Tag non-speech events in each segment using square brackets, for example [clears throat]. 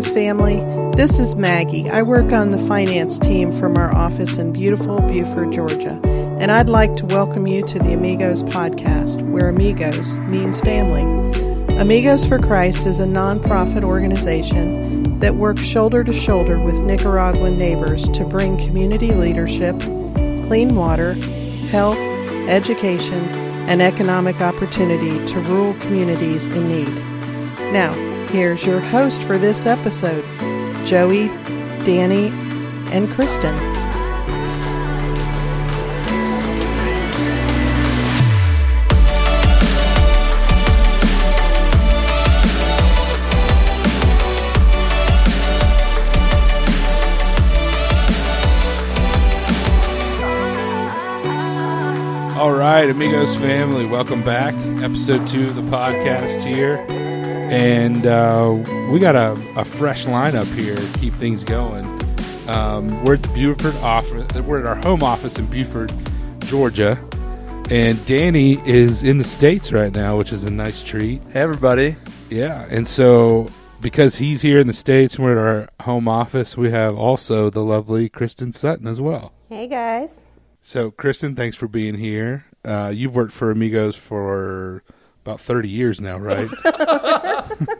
Family. This is Maggie. I work on the finance team from our office in beautiful Buford, Georgia. And I'd like to welcome you to the Amigos podcast, where Amigos means family. Amigos for Christ is a nonprofit organization that works shoulder to shoulder with Nicaraguan neighbors to bring community leadership, clean water, health, education, and economic opportunity to rural communities in need. Now, here's your host for this episode Joey, Danny, and Kristen. All right, Amigos family, welcome back. Episode two of the podcast here. And uh, we got a, a fresh lineup here to keep things going. Um, we're at the Buford office. We're at our home office in Buford, Georgia. And Danny is in the States right now, which is a nice treat. Hey, everybody. Yeah. And so, because he's here in the States and we're at our home office, we have also the lovely Kristen Sutton as well. Hey guys. So, Kristen, thanks for being here. Uh, you've worked for Amigos for about 30 years now, right? [laughs]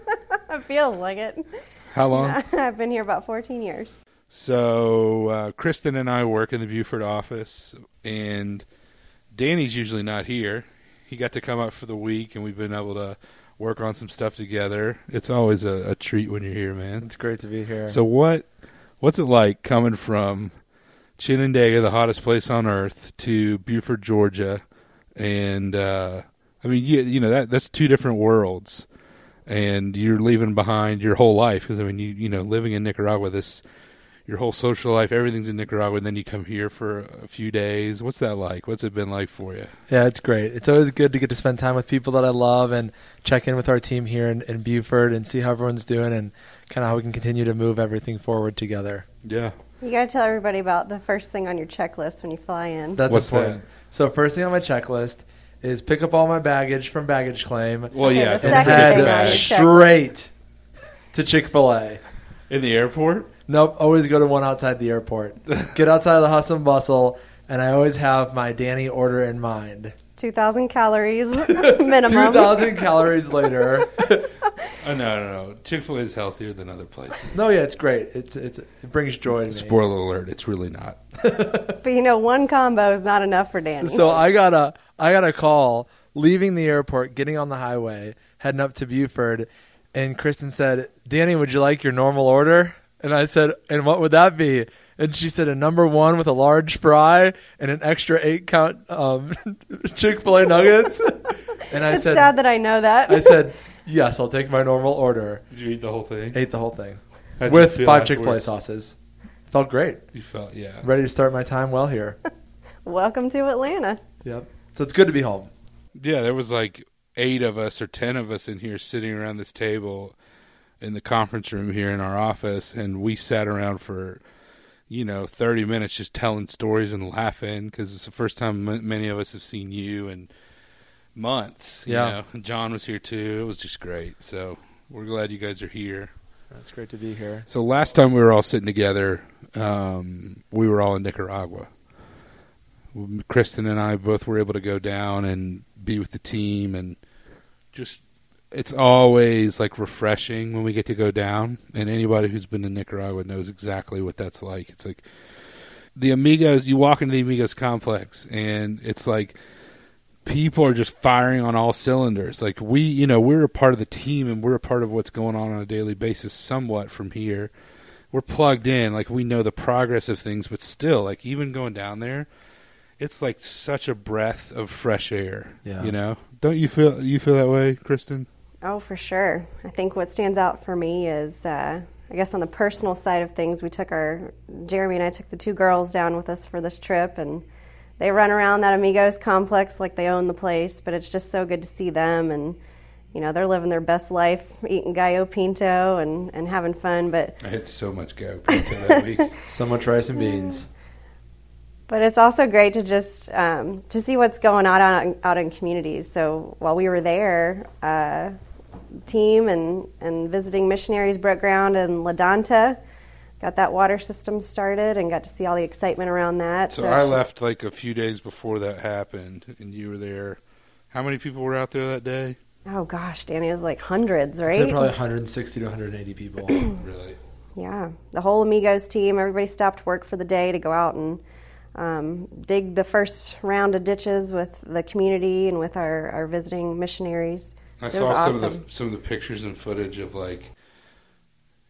It feels like it. How long? [laughs] I've been here about 14 years. So, uh, Kristen and I work in the Buford office, and Danny's usually not here. He got to come up for the week, and we've been able to work on some stuff together. It's always a, a treat when you're here, man. It's great to be here. So, what what's it like coming from Chinandega, the hottest place on earth, to Buford, Georgia? And uh, I mean, you, you know that that's two different worlds, and you're leaving behind your whole life because I mean, you you know, living in Nicaragua, this your whole social life, everything's in Nicaragua, and then you come here for a few days. What's that like? What's it been like for you? yeah, it's great. It's always good to get to spend time with people that I love and check in with our team here in, in Buford and see how everyone's doing and kind of how we can continue to move everything forward together. Yeah, You got to tell everybody about the first thing on your checklist when you fly in. That's What's important. So, first thing on my checklist is pick up all my baggage from baggage claim well, yeah, and second head thing straight to Chick fil A. in the airport. Nope, always go to one outside the airport. [laughs] Get outside of the hustle and bustle, and I always have my Danny order in mind. 2,000 calories [laughs] [laughs] minimum. 2,000 calories later. [laughs] Oh no, no, no! Chick Fil A is healthier than other places. No, yeah, it's great. It's it's it brings joy to me. Spoiler alert: It's really not. But you know, one combo is not enough for Danny. So I got a I got a call leaving the airport, getting on the highway, heading up to Buford, and Kristen said, "Danny, would you like your normal order?" And I said, "And what would that be?" And she said, "A number one with a large fry and an extra eight count um, [laughs] Chick Fil A nuggets." [laughs] and I it's said, sad that I know that. "I said yes, I'll take my normal order." Did you eat the whole thing? Ate the whole thing How'd you with feel five Chick Fil A afterwards? sauces. Felt great. You felt yeah. Ready to start my time well here. [laughs] Welcome to Atlanta. Yep. So it's good to be home. Yeah, there was like eight of us or ten of us in here sitting around this table in the conference room here in our office, and we sat around for you know thirty minutes just telling stories and laughing because it's the first time m- many of us have seen you in months. You Yeah. know? John was here too. It was just great. So we're glad you guys are here. It's great to be here. So last time we were all sitting together, um, we were all in Nicaragua. Kristen and I both were able to go down and be with the team, and just it's always like refreshing when we get to go down. And anybody who's been to Nicaragua knows exactly what that's like. It's like the Amigos. You walk into the Amigos complex, and it's like people are just firing on all cylinders. Like we, you know, we're a part of the team and we're a part of what's going on on a daily basis somewhat from here. We're plugged in, like we know the progress of things, but still, like even going down there, it's like such a breath of fresh air. Yeah. You know? Don't you feel you feel that way, Kristen? Oh, for sure. I think what stands out for me is, uh, I guess, on the personal side of things, we took our, Jeremy and I took the two girls down with us for this trip, and they run around that Amigos complex like they own the place, but it's just so good to see them. And, you know, they're living their best life, eating gallo pinto and, and having fun. But I had so much gallo pinto that week. [laughs] So much rice and beans. But it's also great to just um, to see what's going on out, out in communities. So while we were there, uh, team and, and visiting missionaries broke ground in Ladanta. Got that water system started and got to see all the excitement around that. So, I left like a few days before that happened, and you were there. How many people were out there that day? Oh gosh, Danny, it was like hundreds, I'd right? say probably 160 to 180 people. [clears throat] Really? Yeah, the whole Amigos team, everybody stopped work for the day to go out and um, dig the first round of ditches with the community and with our, our visiting missionaries. I It saw was some awesome. of the some of the pictures and footage of like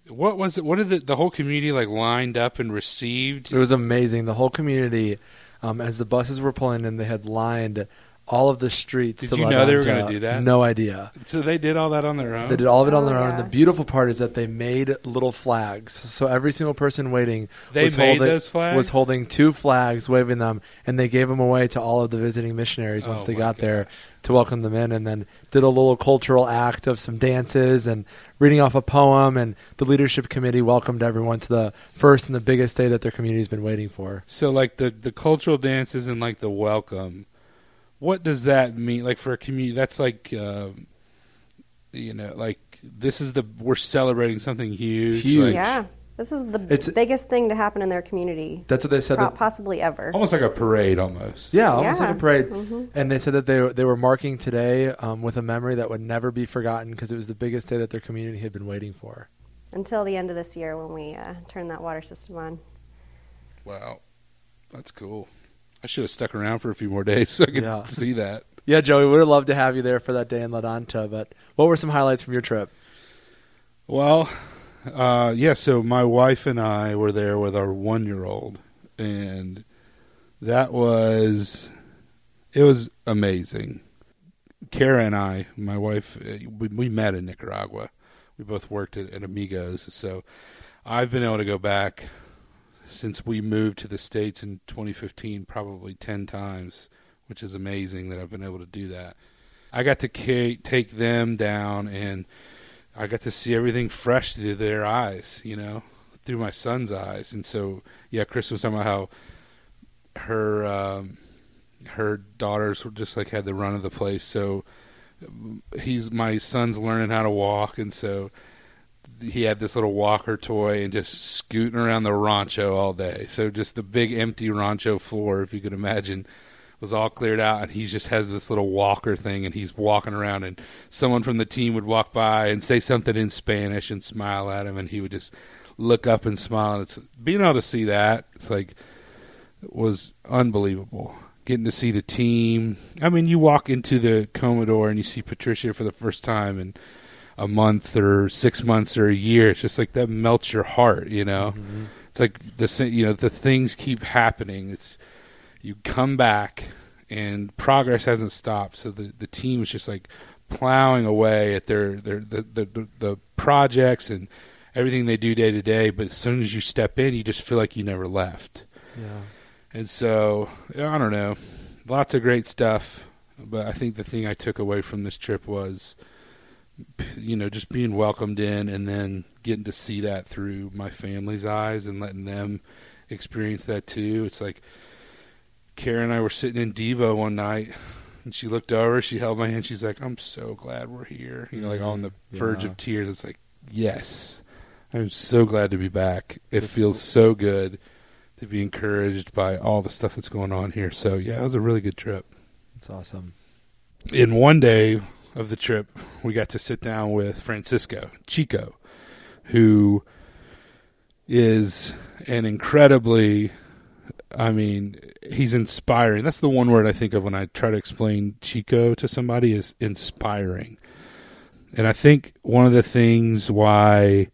what was it? What did the, the whole community like lined up and received? It was amazing. The whole community, um, as the buses were pulling in, they had lined all of the streets. Did to you know they were gonna do that? No idea. So they did all that on their own. They did all of it on Oh, their own. yeah. The beautiful part is that they made little flags. So every single person waiting They was made holding, those flags? was holding two flags, waving them, and they gave them away to all of the visiting missionaries once Oh, they my got there gosh. To welcome them in, and then did a little cultural act of some dances and reading off a poem. And the leadership committee welcomed everyone to the first and the biggest day that their community's been waiting for. So like the the cultural dances and like the welcome, what does that mean? Like for a community, that's like uh, you know, like this is the we're celebrating something huge. Huge. like- yeah, this is the It's- biggest thing to happen in their community, That's what they said. pro- That, possibly ever. almost like a parade, almost. yeah, almost Yeah. like a parade. Mhm. And they said that they they were marking today um, with a memory that would never be forgotten because it was the biggest day that their community had been waiting for. Until the end of this year when we uh, turn that water system on. Wow, that's cool. I should have stuck around for a few more days so I could Yeah. see that. Yeah, Joey, would have loved to have you there for that day in Ladanta. But what were some highlights from your trip? Well, uh, yeah. So my wife and I were there with our one-year-old, and that was it was amazing. Kara and I, my wife, we, met in Nicaragua. We both worked at, at Amigos, so I've been able to go back since we moved to the states in 2015, probably ten times, which is amazing that I've been able to do that. I got to ca- take them down and I got to see everything fresh through their eyes, you know, through my son's eyes. And so, yeah, Chris was talking about how her um, her daughters were just like had the run of the place. So he's my son's learning how to walk, and so he had this little walker toy and just scooting around the rancho all day. So just the big empty rancho floor, if you could imagine, was all cleared out, and he just has this little walker thing, and he's walking around, and someone from the team would walk by and say something in Spanish and smile at him, and he would just look up and smile. And it's being able to see that, it's like it was unbelievable. Getting to see the team. I mean, you walk into the comedor and you see Patricia for the first time in a month or six months or a year. It's just like that melts your heart, you know. Mm-hmm. It's like the you know the things keep happening. It's you come back and progress hasn't stopped. So the the team is just like plowing away at their their the the, the, projects and everything they do day to day. But as soon as you step in, you just feel like you never left. Yeah. And so I don't know, lots of great stuff. But I think the thing I took away from this trip was, you know, just being welcomed in and then getting to see that through my family's eyes and letting them experience that too. It's like Karen and I were sitting in Devo one night. And she looked over, she held my hand, she's like, I'm so glad we're here. You know, like on the mm-hmm. verge Yeah. of tears. It's like, yes, I'm so glad to be back. It This feels is- so good to be encouraged by all the stuff that's going on here. So yeah, it was a really good trip. It's awesome. In one day of the trip, we got to sit down with Francisco Chico, who is an incredibly, I mean, he's inspiring. That's the one word I think of when I try to explain Chico to somebody is inspiring. And I think one of the things why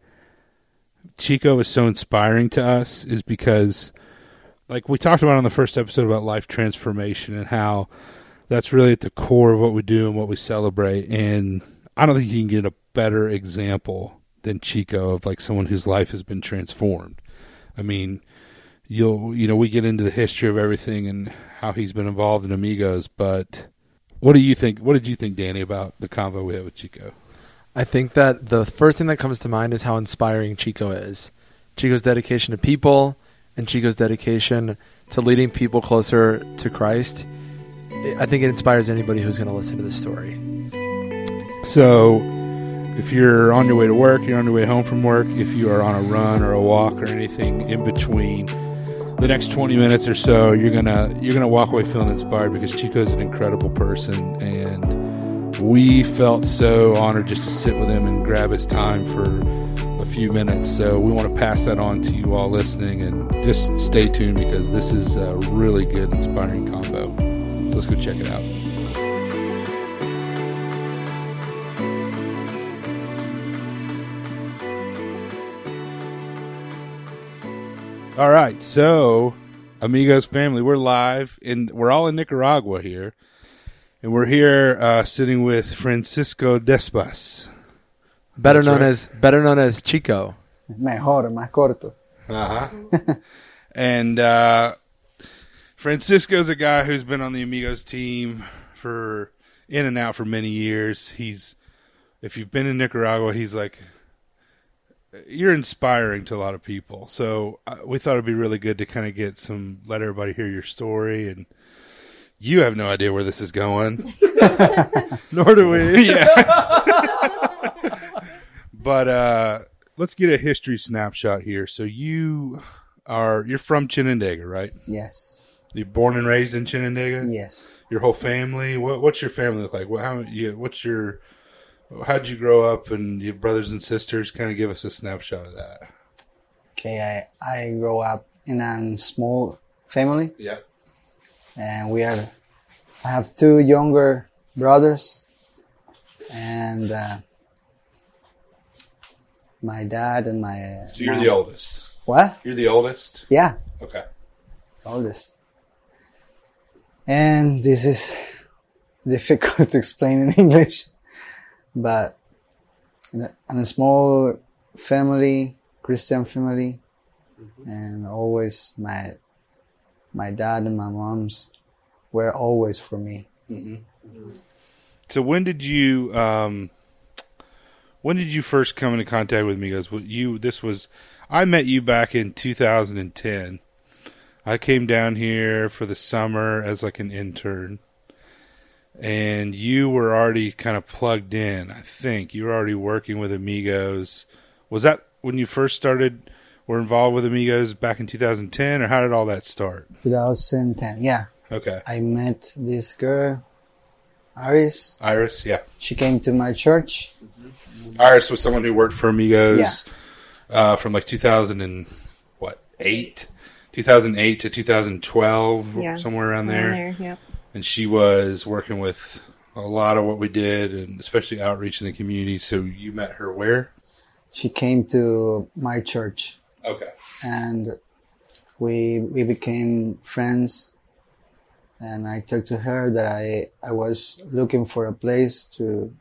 Chico is so inspiring to us is because, like we talked about on the first episode about life transformation and how that's really at the core of what we do and what we celebrate. And I don't think you can get a better example than Chico of like someone whose life has been transformed. I mean, you'll you know we get into the history of everything and how he's been involved in Amigos, but what do you think? What did you think, Danny, about the convo we had with Chico? I think that the first thing that comes to mind is how inspiring Chico is. Chico's dedication to people and Chico's dedication to leading people closer to Christ. I think it inspires anybody who's going to listen to this story. So if you're on your way to work, you're on your way home from work, if you are on a run or a walk or anything in between, the next 20 minutes or so, you're gonna you're gonna walk away feeling inspired because Chico's an incredible person, and we felt so honored just to sit with him and grab his time for a few minutes. So we want to pass that on to you all listening, and just stay tuned because this is a really good, inspiring combo. So let's go check it out. All right, so amigos family, we're live and we're all in Nicaragua here, and we're here uh, sitting with Francisco Despas. Better That's known right. as better known as Chico. Mejor, más corto. Uh-huh. [laughs] and uh, Francisco's a guy who's been on the Amigos team for in and out for many years. He's if you've been in Nicaragua, he's like you're inspiring to a lot of people. So uh, we thought it'd be really good to kind of get some let everybody hear your story and you have no idea where this is going. [laughs] Nor do we. [laughs] yeah. [laughs] but uh, let's get a history snapshot here. So you are you're from Chinandega, right? Yes. You're born and raised in Chinandega. Yes. Your whole family. What, what's your family look like? What, how you, What's your How'd you grow up and your brothers and sisters? Kind of give us a snapshot of that. Okay, I, I grew up in a small family Yeah. and we are, I have two younger brothers and uh, my dad and my. So you're mom- the oldest. What? You're the oldest. Yeah, Okay. oldest. And this is [laughs] difficult to explain in English, but in a, small family, Christian family, mm-hmm. and always my my dad and my mom's were always for me. Mm-hmm. Mm-hmm. So when did you um when did you first come into contact with Migos? Well, You this was I met you back in 2010. I came down here for the summer as like an intern. And you were already kind of plugged in, I think. You were already working with Amigos. Was that when you first started were involved with Amigos back in 2010 or how did all that start? 2010, yeah. Okay. I met this girl, Iris. Iris, yeah. She came to my church. Iris was someone who worked for Amigos uh, from like 2000 and what eight, 2008 to 2012, Yeah. somewhere around Around there. Yep. And she was working with a lot of what we did, and especially outreach in the community. So you met her where? She came to my church. Okay. and we we became friends and I talked to her that I I was looking for a place to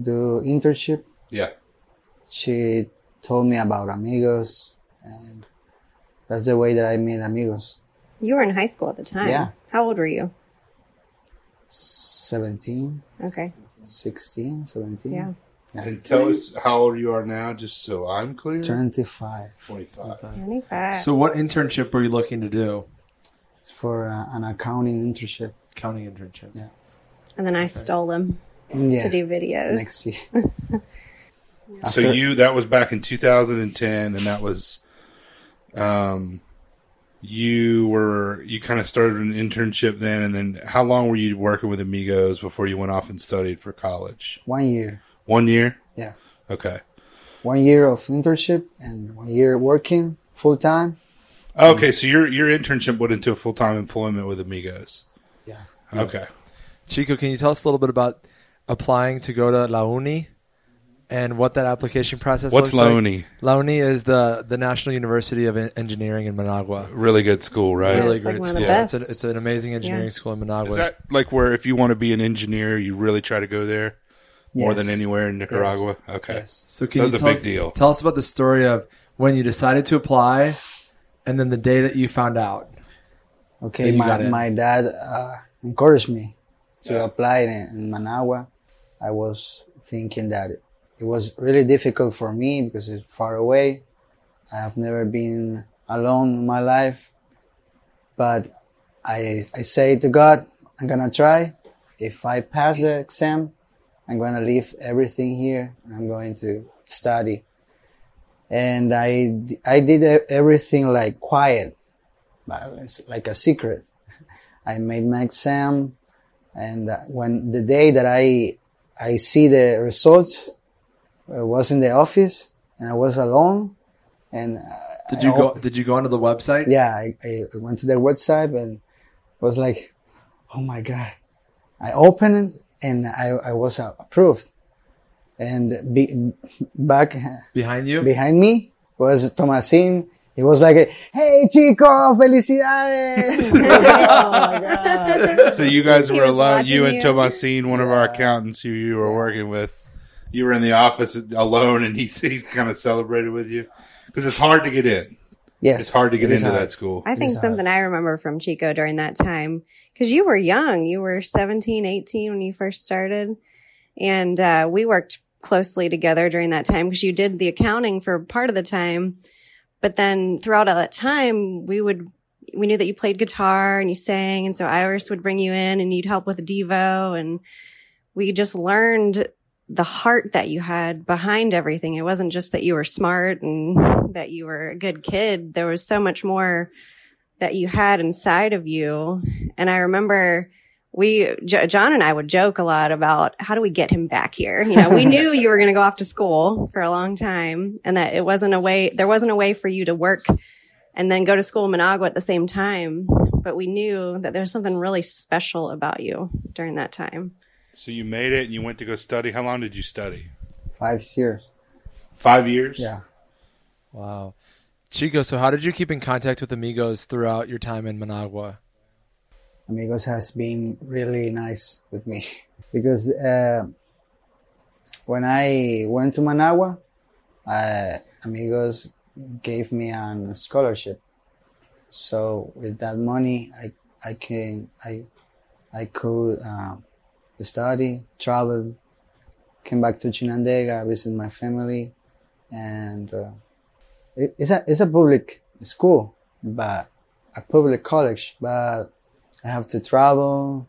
do internship. Yeah. She told me about Amigos and that's the way that I met Amigos. You were in high school at the time. Yeah. How old were you? 17, Okay. 16, 17, Yeah. And tell us how old you are now, just so I'm clear. 25 25. 25. So what internship were you looking to do? It's for uh, an accounting internship. Accounting internship. Yeah. and then I stole them Yeah. to do videos. Next year. [laughs] So you that was back in 2010, and that was, um, you were you kind of started an internship then, and then how long were you working with Amigos before you went off and studied for college? one year. One year. Yeah. Okay. One year of internship and one year working full time. Okay. So your your internship went into a full time employment with Amigos. Yeah. Okay. Chico, can you tell us a little bit about applying to go to La Uni and what that application process What's looks like? Loney? Is the, the National University of Engineering in Managua. Really good school, right? Yeah, Really it's like great one of the school. best. It's, a, it's an amazing engineering Yeah. school in Managua. Is that like where if you want to be an engineer, you really try to go there more than anywhere in Nicaragua? Okay. Yes. so can That's you a tell big us, deal. Tell us about the story of when you decided to apply and then the day that you found out. Okay, my, my dad uh, encouraged me to Yeah. apply in, in Managua. I was thinking that it, was really difficult for me because it's far away. I have never been alone in my life, but I I say to God, I'm gonna try. If I pass the exam, I'm going to leave everything here. I'm going to study. And I, I did everything like quiet, but it's like a secret. [laughs] I made my exam. And uh, when the day that I, I see the results, I was in the office and I was alone. And uh, Did you I go? Did you go onto the website? yeah, I, I went to their website and was like, oh my God. I opened it and I, I was uh, approved. And be, back Behind you? behind me was Tomasin. He was like, hey chico, felicidades. [laughs] oh my God. So you guys were was alone. You and you. Tomasine, one of our accountants who you were working with, you were in the office alone, and he [laughs] he kind of celebrated with you because it's hard to get in. Yes. It's hard to get into hard. that school. I think is hard. something I remember from Chico during that time, because you were young, you were 17, 18 when you first started. And uh, we worked closely together during that time because you did the accounting for part of the time. But then throughout all that time, we would, we knew that you played guitar and you sang. And so Iris would bring you in and you'd help with Devo. And we just learned the heart that you had behind everything. It wasn't just that you were smart and that you were a good kid. There was so much more that you had inside of you. And I remember we, J- John and I would joke a lot about how do we get him back here? You know, we [laughs] knew you were going to go off to school for a long time and that it wasn't a way, there wasn't a way for you to work and then go to school in Managua at the same time. But we knew that there was something really special about you during that time. So you made it, and you went to go study. How long did you study? Five years. Five years. Yeah. Wow. Chico, so how did you keep in contact with amigos throughout your time in Managua? Amigos has been really nice with me [laughs] because uh, when I went to Managua, uh, Amigos gave me a scholarship. So with that money, I I can I I could uh, study, travel, came back to Chinandega, visit my family, and uh, it, it's a it's a public school, but a public college, but I have to travel,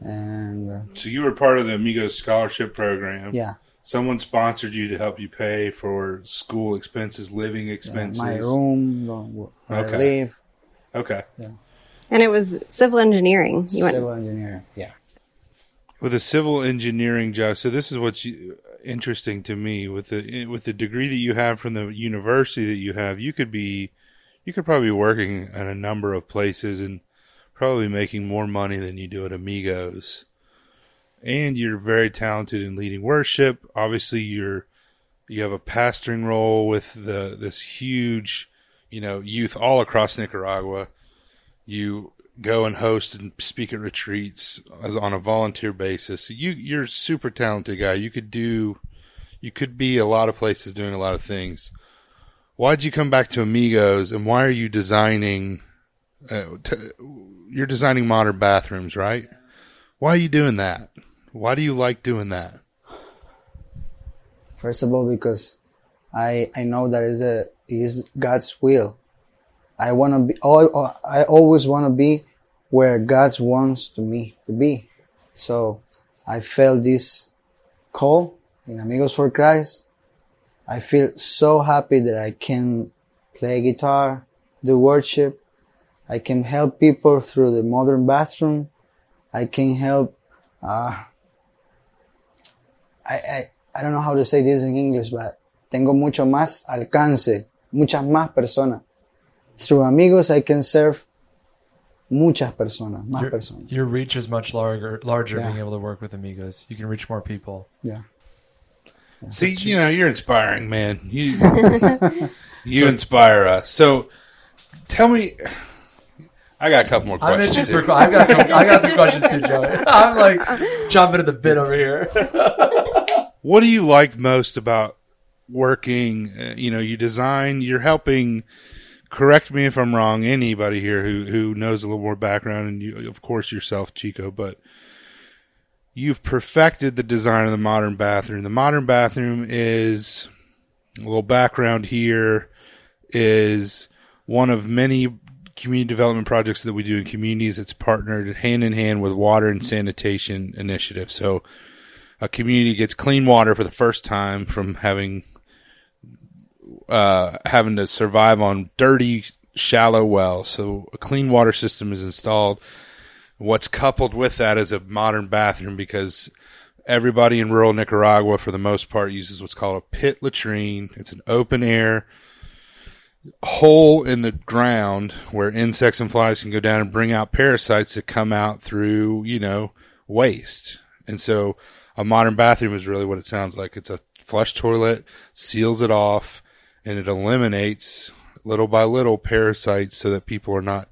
and uh, So you were part of the Amigos scholarship program. yeah, Someone sponsored you to help you pay for school expenses, living yeah, expenses. my room, where I Okay. live, Okay. And it was civil engineering. You went, civil engineering. Yeah, with a civil engineering job. So this is what's interesting to me with the with the degree that you have from the university that you have. You could be, you could probably be working at a number of places and probably making more money than you do at Amigos. And you're very talented in leading worship. Obviously, you're you have a pastoring role with the this huge, you know, youth all across Nicaragua. You go and host and speak at retreats as on a volunteer basis. You you're a super talented guy. You could do you could be a lot of places doing a lot of things. Why'd you come back to Amigos and why are you designing uh, t- you're designing modern bathrooms, right? Why are you doing that? Why do you like doing that? first of all, because I I know that is a is God's will. I want to be. I always want to be where God wants to me to be. So I felt this call in Amigos for Christ. I feel so happy that I can play guitar, do worship. I can help people through the modern bathroom. I can help. Uh, I, I I don't know how to say this in English, but tengo mucho más alcance, muchas más personas. Through Amigos, I can serve muchas personas, más Your, personas. your reach is much larger, larger Yeah. being able to work with amigos. You can reach more people. Yeah. See, you know, you're inspiring, man. You [laughs] [laughs] you inspire us. So tell me I got a couple more I'm questions. itching here. for. I got. Some, I got some questions too, Joey. [laughs] I'm like jumping at the bit over here. What do you like most about working? Uh, you know, you design, you're helping. Correct me if I'm wrong. Anybody here who who knows a little more background, and you, of course, yourself, Chico, but you've perfected the design of the modern bathroom. The modern bathroom is a little background here is one of many community development projects that we do in communities. It's partnered hand in hand with water and sanitation initiatives. So a community gets clean water for the first time from having uh, having to survive on dirty, shallow wells. So a clean water system is installed. What's coupled with that is a modern bathroom because everybody in rural Nicaragua, for the most part, uses what's called a pit latrine. It's an open air hole in the ground where insects and flies can go down and bring out parasites that come out through, you know, waste. And so a modern bathroom is really what it sounds like. It's a flush toilet, seals it off, and it eliminates little by little parasites so that people are not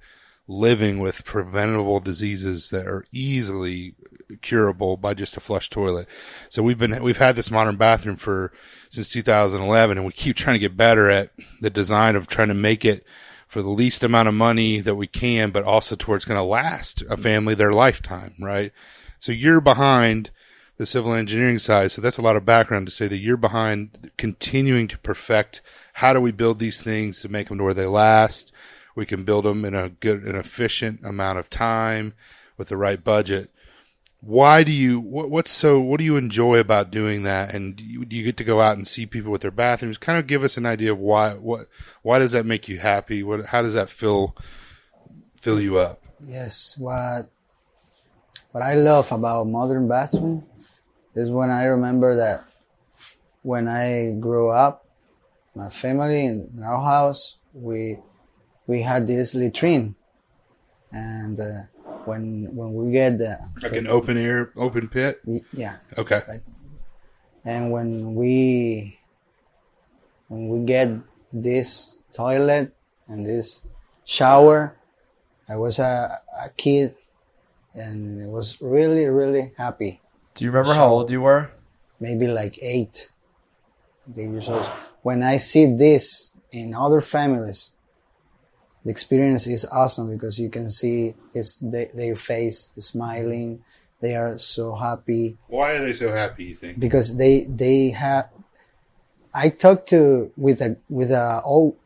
living with preventable diseases that are easily curable by just a flush toilet. So we've been we've had this modern bathroom for since 2011 and we keep trying to get better at the design of trying to make it for the least amount of money that we can but also to where it's going to last a family their lifetime, right? So you're behind the civil engineering side. So that's a lot of background to say that you're behind continuing to perfect how do we build these things to make them to where they last. We can build them in a good and efficient amount of time with the right budget. Why do you, what, what's so, what do you enjoy about doing that? And do you, do you get to go out and see people with their bathrooms? Kind of give us an idea of why, what, why does that make you happy? What, how does that fill, fill you up? Yes, what what I love about modern bathroom is when I remember that when I grew up, my family in our house, we we had this latrine, and uh, when when we get the Like an open air, open pit? yeah, Okay. and when we when we get this toilet and this shower, I was a, a kid, and it was really really happy. Do you remember how old you were? maybe like eight, eight years old. When I see this in other families, the experience is awesome because you can see his they, their face smiling. They are so happy Why are they so happy, you think? because they they have. I talked to with a with a old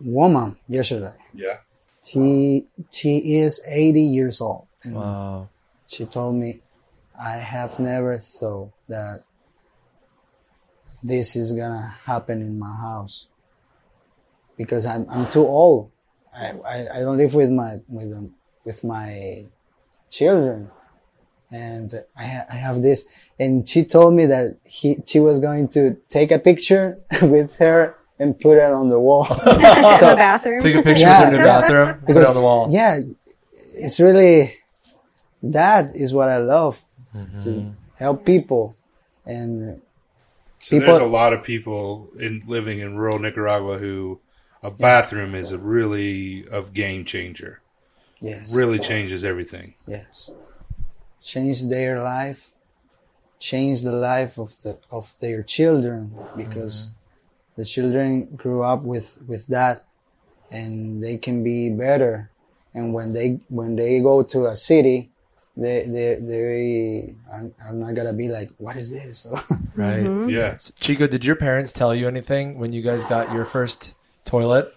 woman yesterday. Yeah. She she is eighty years old. And Wow. she told me, I have never thought that this is gonna happen in my house because I'm I'm too old. I, I, I don't live with my with them with my children, and I ha- I have this. And she told me that he she was going to take a picture [laughs] with her and put it on the wall. [laughs] in the bathroom. Take a picture Yeah. of your bathroom, put it on the wall. Yeah, it's really that is what I love to mm-hmm. help people and So People- there's a lot of people in living in rural Nicaragua who a bathroom is a really a game changer. yes, Really changes everything. yes, change their life, change the life of the of their children because mm-hmm. the children grew up with with that and they can be better and when they when they go to a city they they they are, are not gonna be like what is this [laughs] Right. Mm-hmm. Yeah. Chico, did your parents tell you anything when you guys got your first toilet?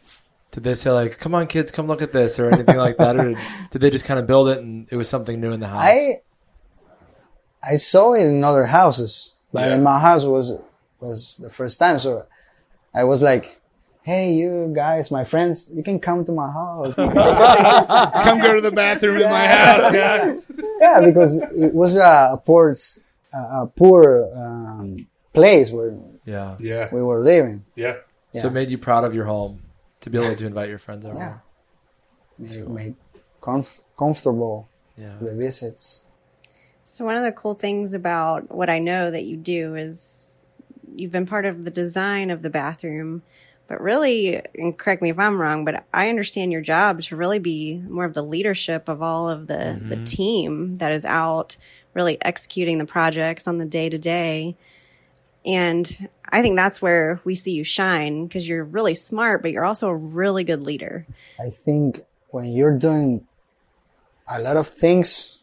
Did they say like, "Come on, kids, come look at this" or anything like that, or did, [laughs] did they just kind of build it and it was something new in the house? I I saw it in other houses, but Yeah. in my house was was the first time. So I was like, "Hey, you guys, my friends, you can come to my house." [laughs] Come go to the bathroom in my house, guys. yeah, because it was a, a poor s- a, a poor um, place where yeah. Yeah. we were living. Yeah. So it made you proud of your home to be able to invite your friends over. Yeah, made, made comf- comfortable Yeah. the visits. So one of the cool things about what I know that you do is you've been part of the design of the bathroom, but really, and correct me if I'm wrong, but I understand your job to really be more of the leadership of all of the, the team that is out really executing the projects on the day to day. And I think that's where we see you shine because you're really smart, but you're also a really good leader. I think when you're doing a lot of things,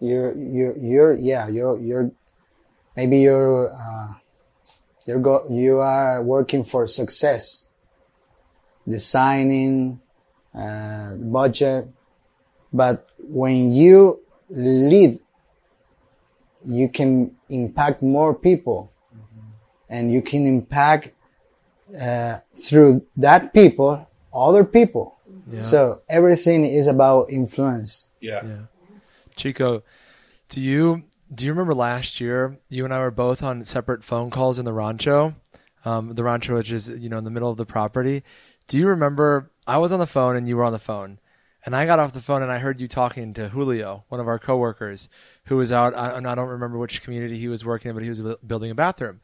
you're you're you're yeah you're you're maybe you're uh, you're go you are working for success, designing, uh, budget, but when you lead, you can impact more people and you can impact uh, through that people other people Yeah. so everything is about influence Yeah. Yeah. Chico, do you do you remember last year you and I were both on separate phone calls in the rancho? Um, the rancho which is, you know, in the middle of the property. Do you remember I was on the phone and you were on the phone? And I got off the phone and I heard you talking to Julio, one of our coworkers, who was out. I, and I don't remember which community he was working in, but he was building a bathroom.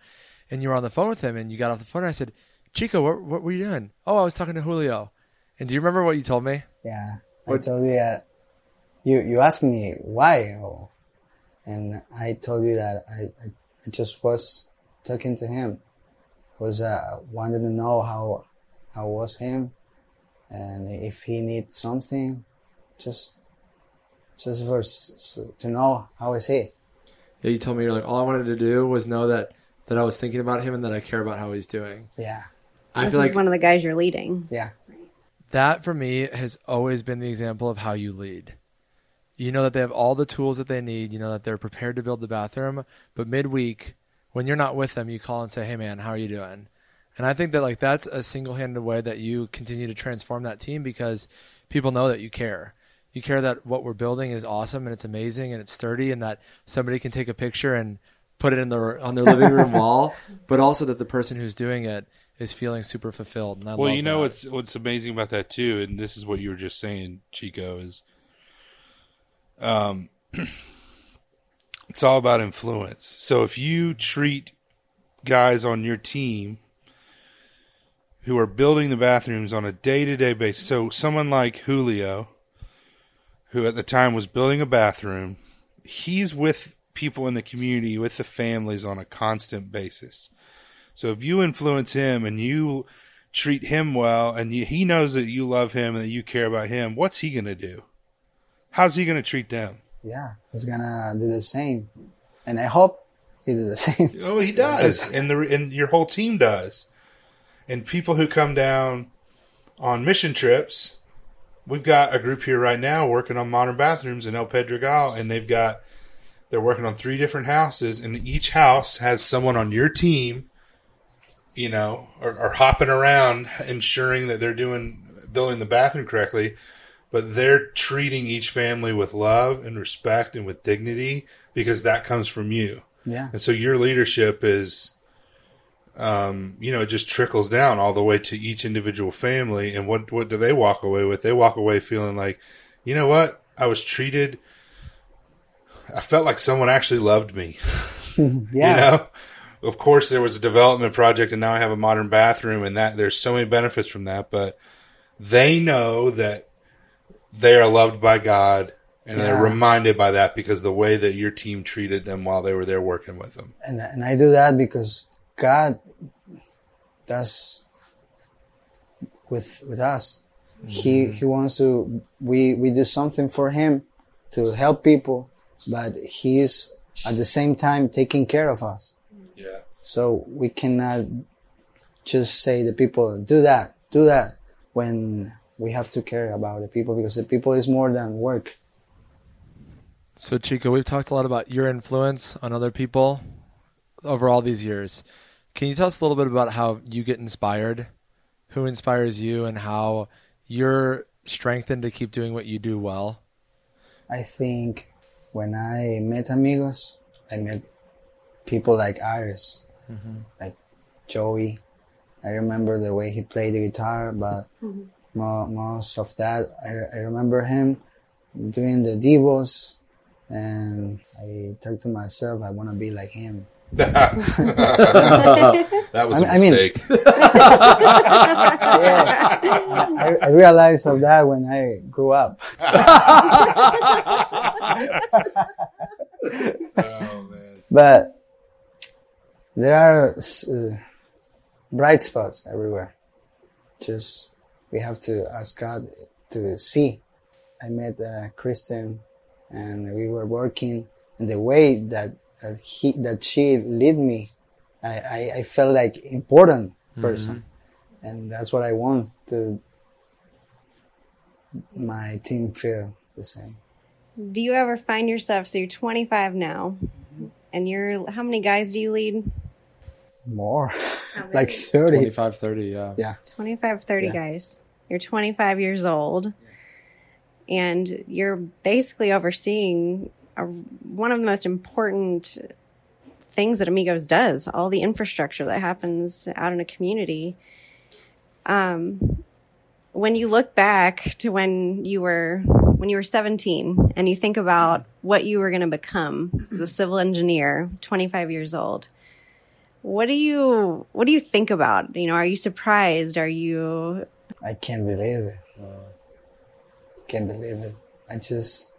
And you were on the phone with him, and you got off the phone. And I said, "Chico, what, what were you doing?" Oh, I was talking to Julio. And do you remember what you told me? yeah What- i told you that you you asked me why or, and i told you that i i, I just was talking to him was uh wanted to know how how was him and if he needs something just just for s- s- to know how is he Yeah, you told me you're like all I wanted to do was know that that I was thinking about him and that I care about how he's doing. yeah I this feel is like one of the guys you're leading. yeah that for me has always been the example of how you lead. You know that they have all the tools that they need. You know that they're prepared to build the bathroom, but midweek, when you're not with them, you call and say, "Hey, man, how are you doing?" And I think that like that's a single-handed way that you continue to transform that team because people know that you care. You care that what we're building is awesome and it's amazing and it's sturdy, and that somebody can take a picture and put it in their on their living room [laughs] wall, but also that the person who's doing it is feeling super fulfilled. And I Well, you know that. what's what's amazing about that too, and this is what you were just saying, Chico, is um [clears throat] it's all about influence. So if you treat guys on your team who are building the bathrooms on a day to day basis, so someone like Julio, who at the time was building a bathroom, he's with people in the community, with the families on a constant basis. So if you influence him and you treat him well and you, he knows that you love him and that you care about him, what's he going to do? How's he going to treat them? yeah he's gonna do the same and i hope he do the [laughs] same Oh, he does, and the and your whole team does. And people who come down on mission trips, we've got a group here right now working on modern bathrooms in El Pedregal, and they've got they're working on three different houses, and each house has someone on your team, you know, or, or hopping around, ensuring that they're doing building the bathroom correctly. But they're treating each family with love and respect and with dignity because that comes from you. yeah And so your leadership is, um, you know, it just trickles down all the way to each individual family. And what what do they walk away with? They walk away feeling like, you know what, I was treated. I felt like someone actually loved me. [laughs] [laughs] yeah You know, of course there was a development project, and now I have a modern bathroom, and that there's so many benefits from that. But they know that they are loved by God. And they're reminded by that because the way that your team treated them while they were there working with them. and and I do that because God does with with us. He mm-hmm. he wants to we we do something for him to help people, but he is at the same time taking care of us. Yeah. So we cannot just say the people do that, do that when we have to care about the people because the people is more than work. So, Chico, we've talked a lot about your influence on other people over all these years. Can you tell us a little bit about how you get inspired? Who inspires you and how you're strengthened to keep doing what you do well? I think when I met amigos, I met people like Iris, mm-hmm. like Joey. I remember the way he played the guitar, but mm-hmm. mo- most of that, I, I remember him doing the devos, and I talked to myself, I want to be like him. That was I a mean- I mean- mistake. [laughs] Yeah, I, I realized of that when I grew up. [laughs] oh man. But there are uh, bright spots everywhere. Just we have to ask God to see. I met a Christian, and we were working, and the way that that he that she lead me, I I, I felt like important mm-hmm. person, and that's what I want to my team feel the same. Do you ever find yourself, so you're 25 now, and you're how many guys do you lead? More, [laughs] like 30. 25, 30, yeah. Yeah. 25, 30 Yeah. guys. You're 25 years old, and you're basically overseeing a, one of the most important things that Amigos does all the infrastructure that happens out in a community. Um, when you look back to when you were when you were 17 and you think about what you were going to become as a civil engineer 25 years old what do you what do you think about you know are you surprised are you I can't believe it. Can't believe it. I just,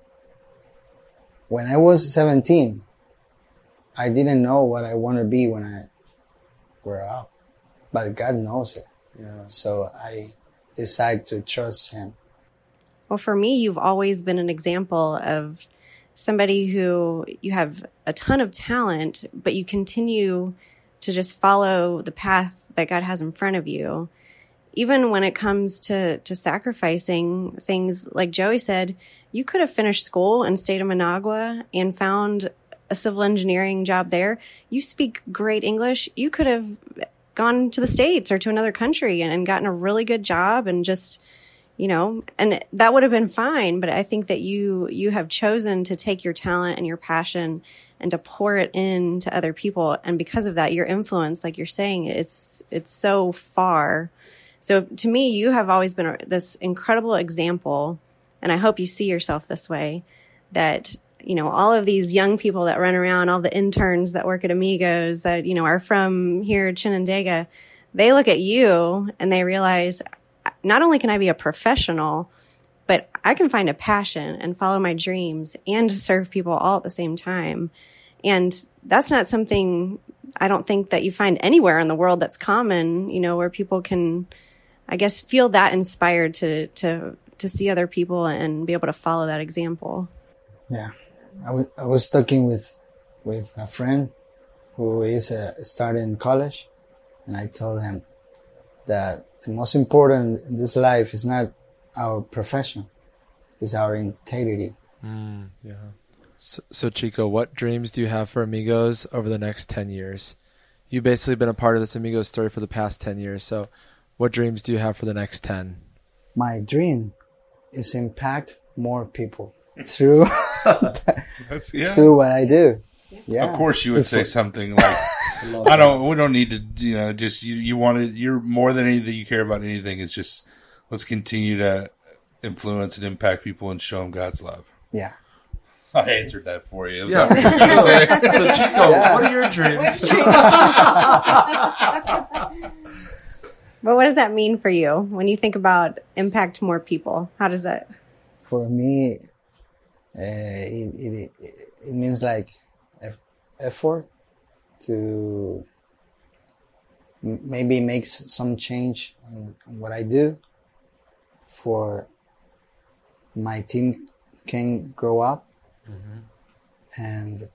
when I was 17, I didn't know what I want to be when I grow up, but God knows it. Yeah. So I decided to trust Him. well for me you've always been an example of somebody who you have a ton of talent but you continue to just follow the path that God has in front of you even when it comes to to sacrificing things like Joey said you could have finished school and stayed in Managua and found a civil engineering job there. You speak great English. You could have gone to the states or to another country and, and gotten a really good job and just you know and that would have been fine. But i think that you you have chosen to take your talent and your passion and to pour it into other people. And because of that your influence like you're saying it's it's so far. So to me you have always been this incredible example and i hope you see yourself this way that you know all of these young people that run around all the interns that work at amigos that you know are from here chinandega they look at you and they realize not only can I be a professional, but I can find a passion and follow my dreams and serve people all at the same time. And that's not something I don't think that you find anywhere in the world that's common, you know, where people can, I guess, feel that inspired to, to, to see other people and be able to follow that example. Yeah, I was talking with with a friend who is uh, starting college, and I told him that the most important in this life is not our profession, it's our integrity. Yeah. So, so, Chico, what dreams do you have for Amigos over the next 10 years? You've basically been a part of this Amigos story for the past 10 years. So, what dreams do you have for the next 10? My dream is impact more people through [laughs] That's yeah. through what I do. Yeah, Of course, you would If- say something like, [laughs] "I don't. We don't need to. You know, just you. You want it. You're more than anything. You care about anything. It's just let's continue to influence and impact people and show them God's love." Yeah. I answered that for you. Yeah. [laughs] so, Chico, what are your dreams? But what does that mean for you when you think about impact more people? How does that? for me, uh, it, it, it means like effort to maybe make some change on, on what I do for my team can grow up. And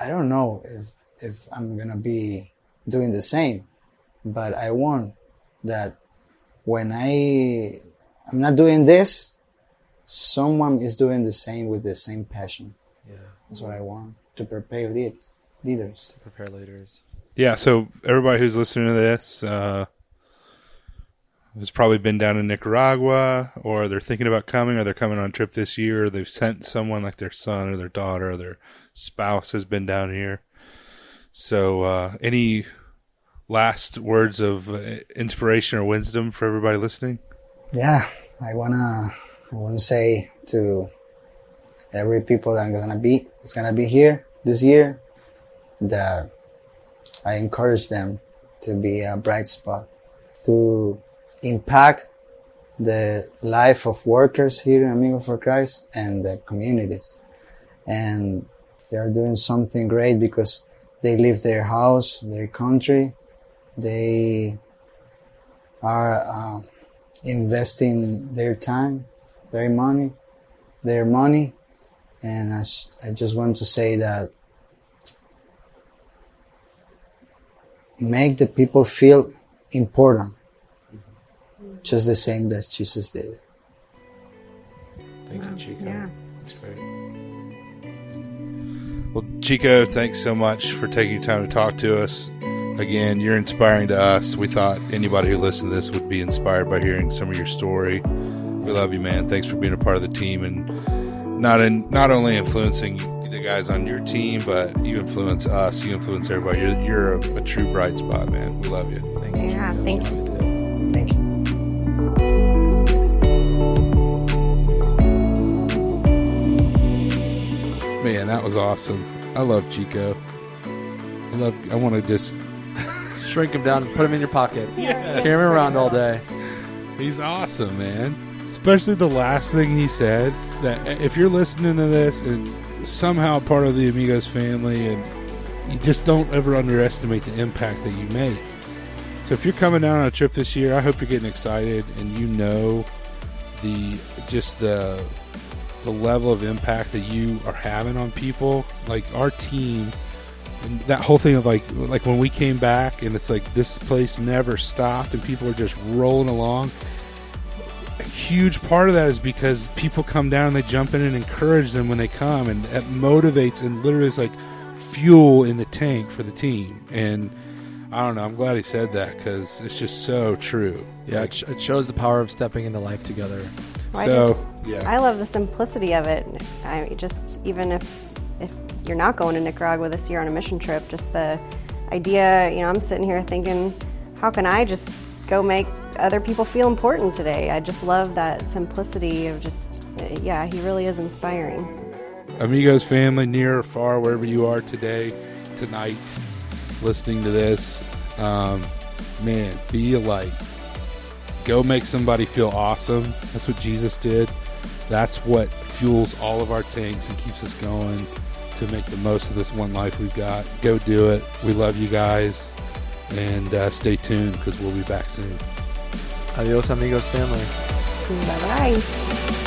I don't know if, if I'm going to be doing the same, but I want that when I, I'm not doing this, someone is doing the same with the same passion. Yeah. That's what I want to prepare lead, leaders. Prepare leaders. Yeah, so everybody who's listening to this uh, has probably been down in Nicaragua, or they're thinking about coming, or they're coming on a trip this year, or they've sent someone like their son or their daughter or their spouse has been down here. So, uh, any last words of uh, inspiration or wisdom for everybody listening? Yeah, I wanna, I wanna say to every people that are gonna be, it's gonna be here this year, that I encourage them to be a bright spot, to impact the life of workers here in Amigo for Christ and the communities. And they are doing something great because they leave their house, their country, they are uh, investing their time, their money, their money, and I just want to say that make the people feel important, just the same that Jesus did. Thank you, Chico. Yeah. That's great. Well, Chico, thanks so much for taking time to talk to us. Again, you're inspiring to us. We thought anybody who listened to this would be inspired by hearing some of your story. We love you, man. Thanks for being a part of the team and not in not only influencing the guys on your team, but you influence us. You influence everybody. You're, you're a, a true bright spot, man. We love you. Thank you. Yeah, thanks. Thank you. Man, that was awesome. I love Chico. I love. I want to just. Shrink him down and put him in your pocket. Yes. Carry him around all day. He's awesome, man. Especially the last thing he said. That if you're listening to this and somehow part of the Amigos family, and you just don't ever underestimate the impact that you make. So if you're coming down on a trip this year, I hope you're getting excited and you know the just the the level of impact that you are having on people. Like our team and that whole thing of like like when we came back and it's like this place never stopped and people are just rolling along a huge part of that is because people come down and they jump in and encourage them when they come and that motivates and literally is like fuel in the tank for the team and i don't know i'm glad he said that because it's just so true Yeah, it, sh- it shows the power of stepping into life together. Well, I so just- yeah I love the simplicity of it. I just even if if you're not going to Nicaragua this year on a mission trip, just the idea. You know, I'm sitting here thinking, how can I just go make other people feel important today? I just love that simplicity of just. Yeah, he really is inspiring. Amigos family, near or far, wherever you are today, tonight, listening to this, um, man, be a light. Go make somebody feel awesome. That's what Jesus did. That's what fuels all of our tanks and keeps us going to make the most of this one life we've got. Go do it. We love you guys. And uh, stay tuned because we'll be back soon. Adios, amigos family. Bye bye.